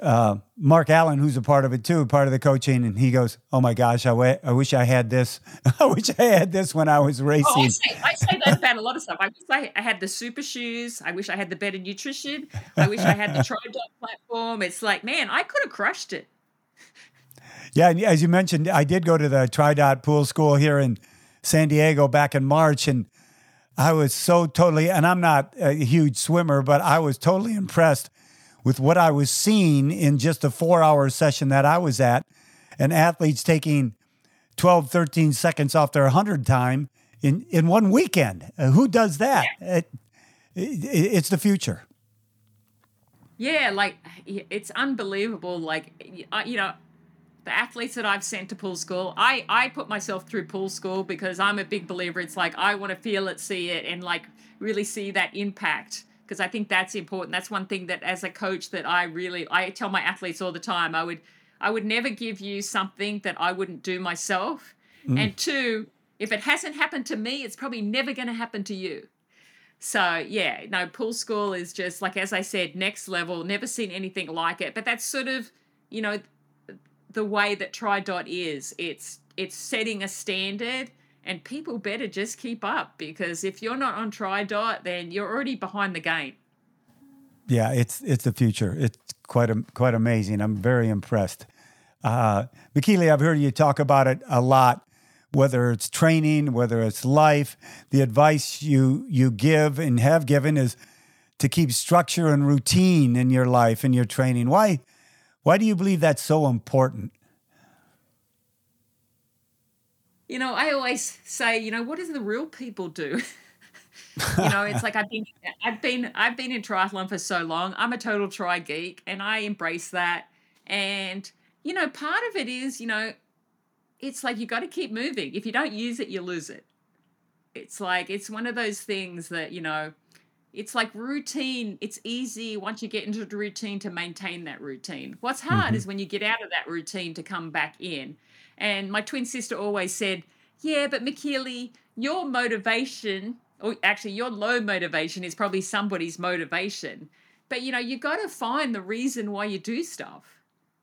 uh, Mark Allen, who's a part of it too, part of the coaching, and he goes, "Oh my gosh, I, w- I wish I had this. I wish I had this when I was racing." Oh, I, say, I say that about a lot of stuff. I wish I, I, had the super shoes. I wish I had the better nutrition. I wish I had the TriDot platform. It's like, man, I could have crushed it. Yeah, and as you mentioned, I did go to the TriDot Pool School here in San Diego back in March, and I was so totally, and I'm not a huge swimmer, but I was totally impressed with what I was seeing in just a four hour session that I was at, and athletes taking 12, 13 seconds off their 100 time in, in one weekend. Uh, who does that? It, it, it's the future. Yeah, like it's unbelievable. Like you know, the athletes that I've sent to pool school, I I put myself through pool school because I'm a big believer. It's like I want to feel it, see it, and like really see that impact because I think that's important. That's one thing that as a coach that I really I tell my athletes all the time. I would I would never give you something that I wouldn't do myself. Mm. And two, if it hasn't happened to me, it's probably never going to happen to you. So yeah, no, pool school is just like as I said, next level. Never seen anything like it. But that's sort of you know the way that TriDot is. It's it's setting a standard and people better just keep up because if you're not on TriDot, then you're already behind the game. Yeah, it's it's the future. It's quite a, quite amazing. I'm very impressed. Uh, Michellie, I've heard you talk about it a lot. Whether it's training, whether it's life, the advice you you give and have given is to keep structure and routine in your life and your training. Why why do you believe that's so important? you know, I always say, you know, what does the real people do? you know, it's like I've been, I've been, I've been in triathlon for so long. I'm a total tri geek, and I embrace that. And you know, part of it is, you know, it's like you got to keep moving. If you don't use it, you lose it. It's like it's one of those things that you know, it's like routine. It's easy once you get into the routine to maintain that routine. What's hard mm-hmm. is when you get out of that routine to come back in. And my twin sister always said, Yeah, but Michellie, your motivation, or actually your low motivation is probably somebody's motivation. But you know, you got to find the reason why you do stuff.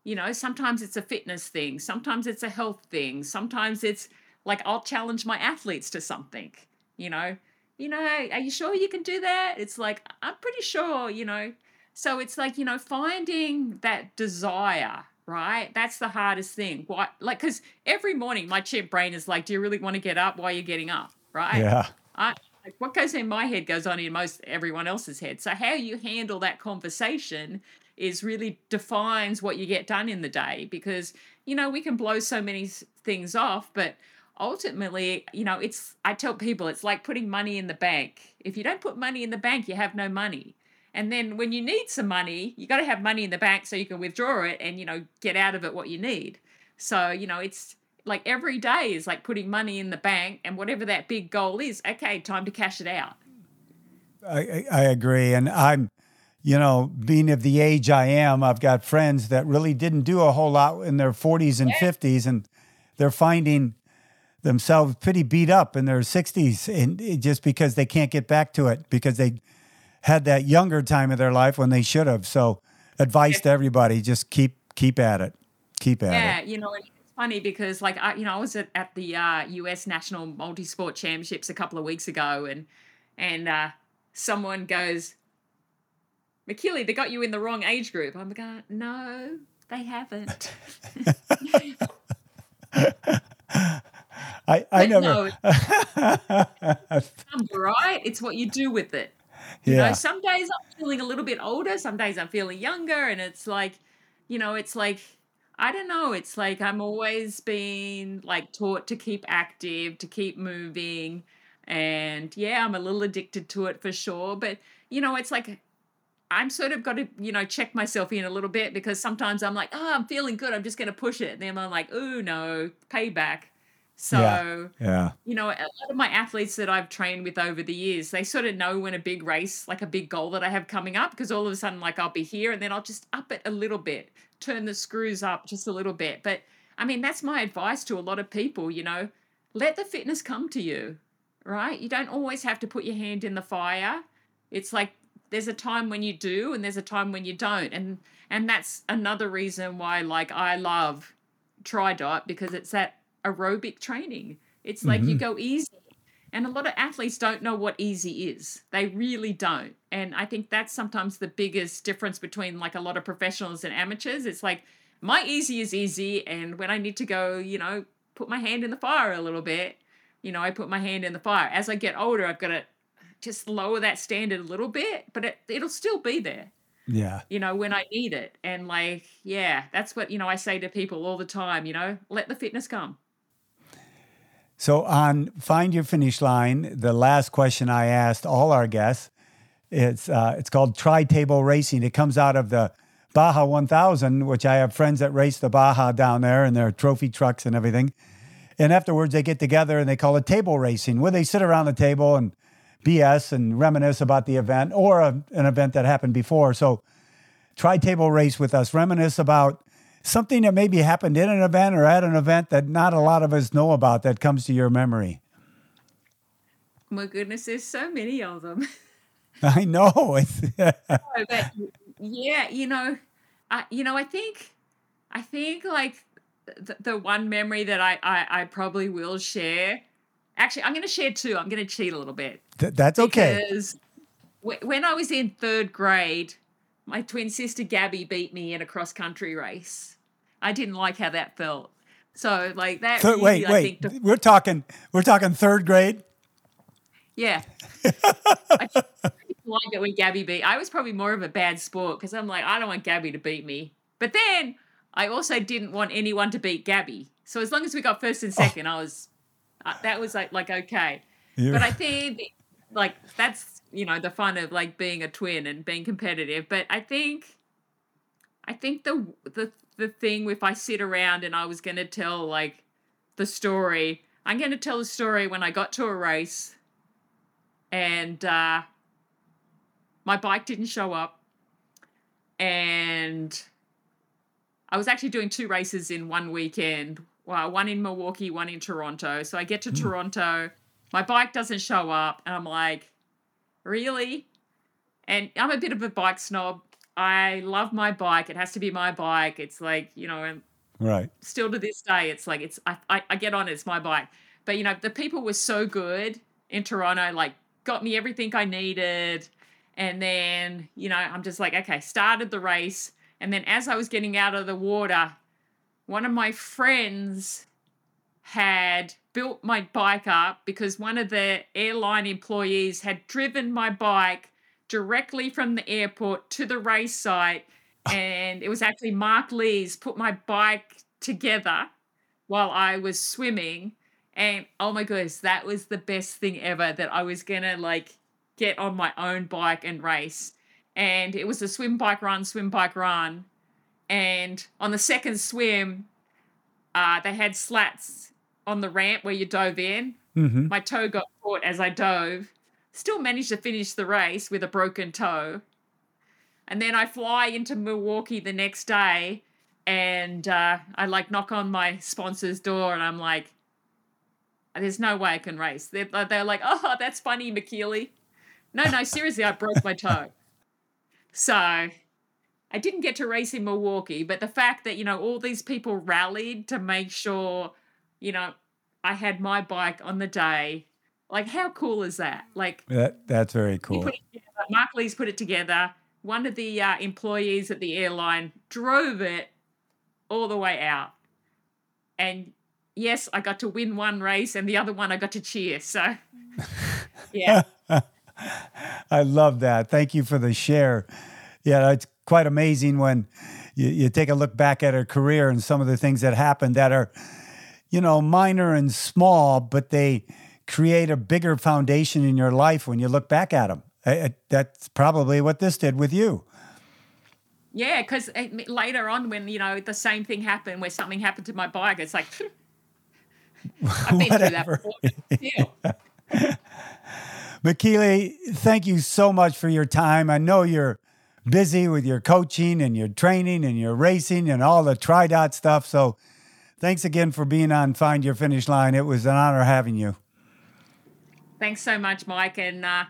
You know, sometimes it's a fitness thing, sometimes it's a health thing, sometimes it's like I'll challenge my athletes to something, you know. You know, are you sure you can do that? It's like, I'm pretty sure, you know. So it's like, you know, finding that desire right? That's the hardest thing. Why? Like, because every morning my chip brain is like, "Do you really want to get up? Why are you getting up?" Right? Yeah. I, like, what goes in my head goes on in most everyone else's head. So how you handle that conversation is really defines what you get done in the day. Because you know we can blow so many things off, but ultimately, you know, it's I tell people it's like putting money in the bank. If you don't put money in the bank, you have no money. And then when you need some money, you got to have money in the bank so you can withdraw it and, you know, get out of it what you need. So, you know, it's like every day is like putting money in the bank and whatever that big goal is, okay, time to cash it out. I, I agree. And I'm, you know, being of the age I am, I've got friends that really didn't do a whole lot in their 40s and yeah. 50s, and they're finding themselves pretty beat up in their 60s and just because they can't get back to it because they had that younger time of their life when they should have. So, advice to everybody: just keep keep at it, keep at yeah, it. Yeah, you know, it's funny because like I, you know, I was at, at the uh, U.S. National Multi Sport Championships a couple of weeks ago, and and uh, someone goes, "Michellie, they got you in the wrong age group." I'm like, "No, they haven't." I, I never. No, right? It's what you do with it. You yeah. know, some days I'm feeling a little bit older, some days I'm feeling younger, and it's like, you know, it's like I don't know, it's like I'm always being like taught to keep active, to keep moving. And yeah, I'm a little addicted to it for sure. But you know, it's like I'm sort of got to, you know, check myself in a little bit because sometimes I'm like, oh, I'm feeling good. I'm just going to push it. And then I'm like, oh, no, payback. So, yeah, yeah. you know, a lot of my athletes that I've trained with over the years, they sort of know when a big race, like a big goal that I have coming up, because all of a sudden, like, I'll be here and then I'll just up it a little bit, turn the screws up just a little bit. But I mean, that's my advice to a lot of people, you know, let the fitness come to you, right? You don't always have to put your hand in the fire. It's like there's a time when you do and there's a time when you don't. And and that's another reason why like I love TriDot because it's that aerobic training. It's like mm-hmm. you go easy. And a lot of athletes don't know what easy is. They really don't. And I think that's sometimes the biggest difference between like a lot of professionals and amateurs. It's like my easy is easy. And when I need to go, you know, put my hand in the fire a little bit, you know, I put my hand in the fire. As I get older, I've got to just lower that standard a little bit, but it, it'll still be there. Yeah. You know, when I need it. And like, yeah, that's what, you know, I say to people all the time, you know, let the fitness come. So, on Find Your Finish Line, the last question I asked all our guests It's uh, it's called Tri Table Racing. It comes out of the Baja 1000, which I have friends that race the Baja down there and their trophy trucks and everything. And afterwards, they get together and they call it table racing, where they sit around the table and BS and reminisce about the event or a, an event that happened before. So, try table race with us, reminisce about something that maybe happened in an event or at an event that not a lot of us know about that comes to your memory. My goodness, there's so many of them. I know. but yeah, you know, I you know, I think I think like the, the one memory that I, I I probably will share. Actually, I'm going to share two. I'm going to cheat a little bit. Th- that's okay. Because when I was in third grade, my twin sister Gabby beat me in a cross country race. I didn't like how that felt. So like that. Third, really, wait, wait. we're talking. We're talking third grade. Yeah. I like it when Gabby beat. I was probably more of a bad sport because I'm like, I don't want Gabby to beat me. But then I also didn't want anyone to beat Gabby. So as long as we got first and oh. second, oh. I was uh, that was like like okay. Yeah. But I think like that's you know the fun of like being a twin and being competitive. But I think I think the the the thing if I sit around and I was going to tell like the story, I'm going to tell the story when I got to a race and uh, my bike didn't show up. And I was actually doing two races in one weekend. Well, one in Milwaukee, one in Toronto. So I get to mm. Toronto, my bike doesn't show up, and I'm like, really? And I'm a bit of a bike snob. I love my bike. It has to be my bike. It's like, you know, right. Still to this day, it's like it's I, I, I get on it, it's my bike. But you know, the people were so good in Toronto, like got me everything I needed. And then, you know, I'm just like, okay, started the race. And then as I was getting out of the water, one of my friends had built my bike up because one of the airline employees had driven my bike directly from the airport to the race site. And it was actually Mark Lees put my bike together while I was swimming. And oh my goodness, that was the best thing ever that I was gonna like get on my own bike and race. And it was a swim bike run, swim bike run. And on the second swim, uh, they had slats on the ramp where you dove in. Mm-hmm. My toe got caught as I dove. Still managed to finish the race with a broken toe. And then I fly into Milwaukee the next day and uh, I like knock on my sponsor's door and I'm like, there's no way I can race. They're, they're like, oh, that's funny, Michellie. No, no, seriously, I broke my toe. So I didn't get to race in Milwaukee, but the fact that, you know, all these people rallied to make sure, you know, I had my bike on the day. Like, how cool is that? Like, that, that's very cool. Mark Lees put it together. One of the uh, employees at the airline drove it all the way out. And yes, I got to win one race, and the other one I got to cheer. So, yeah. I love that. Thank you for the share. Yeah, it's quite amazing when you, you take a look back at her career and some of the things that happened that are, you know, minor and small, but they create a bigger foundation in your life when you look back at them. I, I, that's probably what this did with you. Yeah, because later on, when you know the same thing happened, where something happened to my bike, it's like I've been Whatever. through that before. Yeah. Michellie, thank you so much for your time. I know you're busy with your coaching and your training and your racing and all the TriDot stuff. So thanks again for being on Find Your Finish Line. It was an honor having you. Thanks so much, Mike. And uh,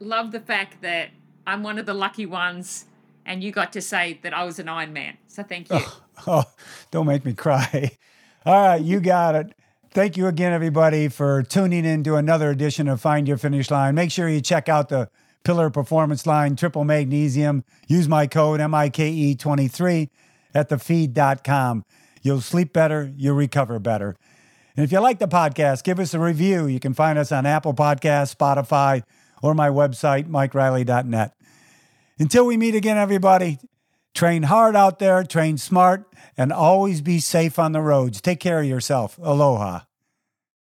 love the fact that I'm one of the lucky ones and you got to say that I was an Iron Man. So thank you. Oh, oh, don't make me cry. All right, you got it. Thank you again, everybody, for tuning in to another edition of Find Your Finish Line. Make sure you check out the Pillar Performance Line, Triple Magnesium. Use my code MIKE23 at thefeed.com. You'll sleep better, you'll recover better. And if you like the podcast, give us a review. You can find us on Apple Podcasts, Spotify, or my website, mikereilly.net. Until we meet again, everybody, train hard out there, train smart, and always be safe on the roads. Take care of yourself. Aloha.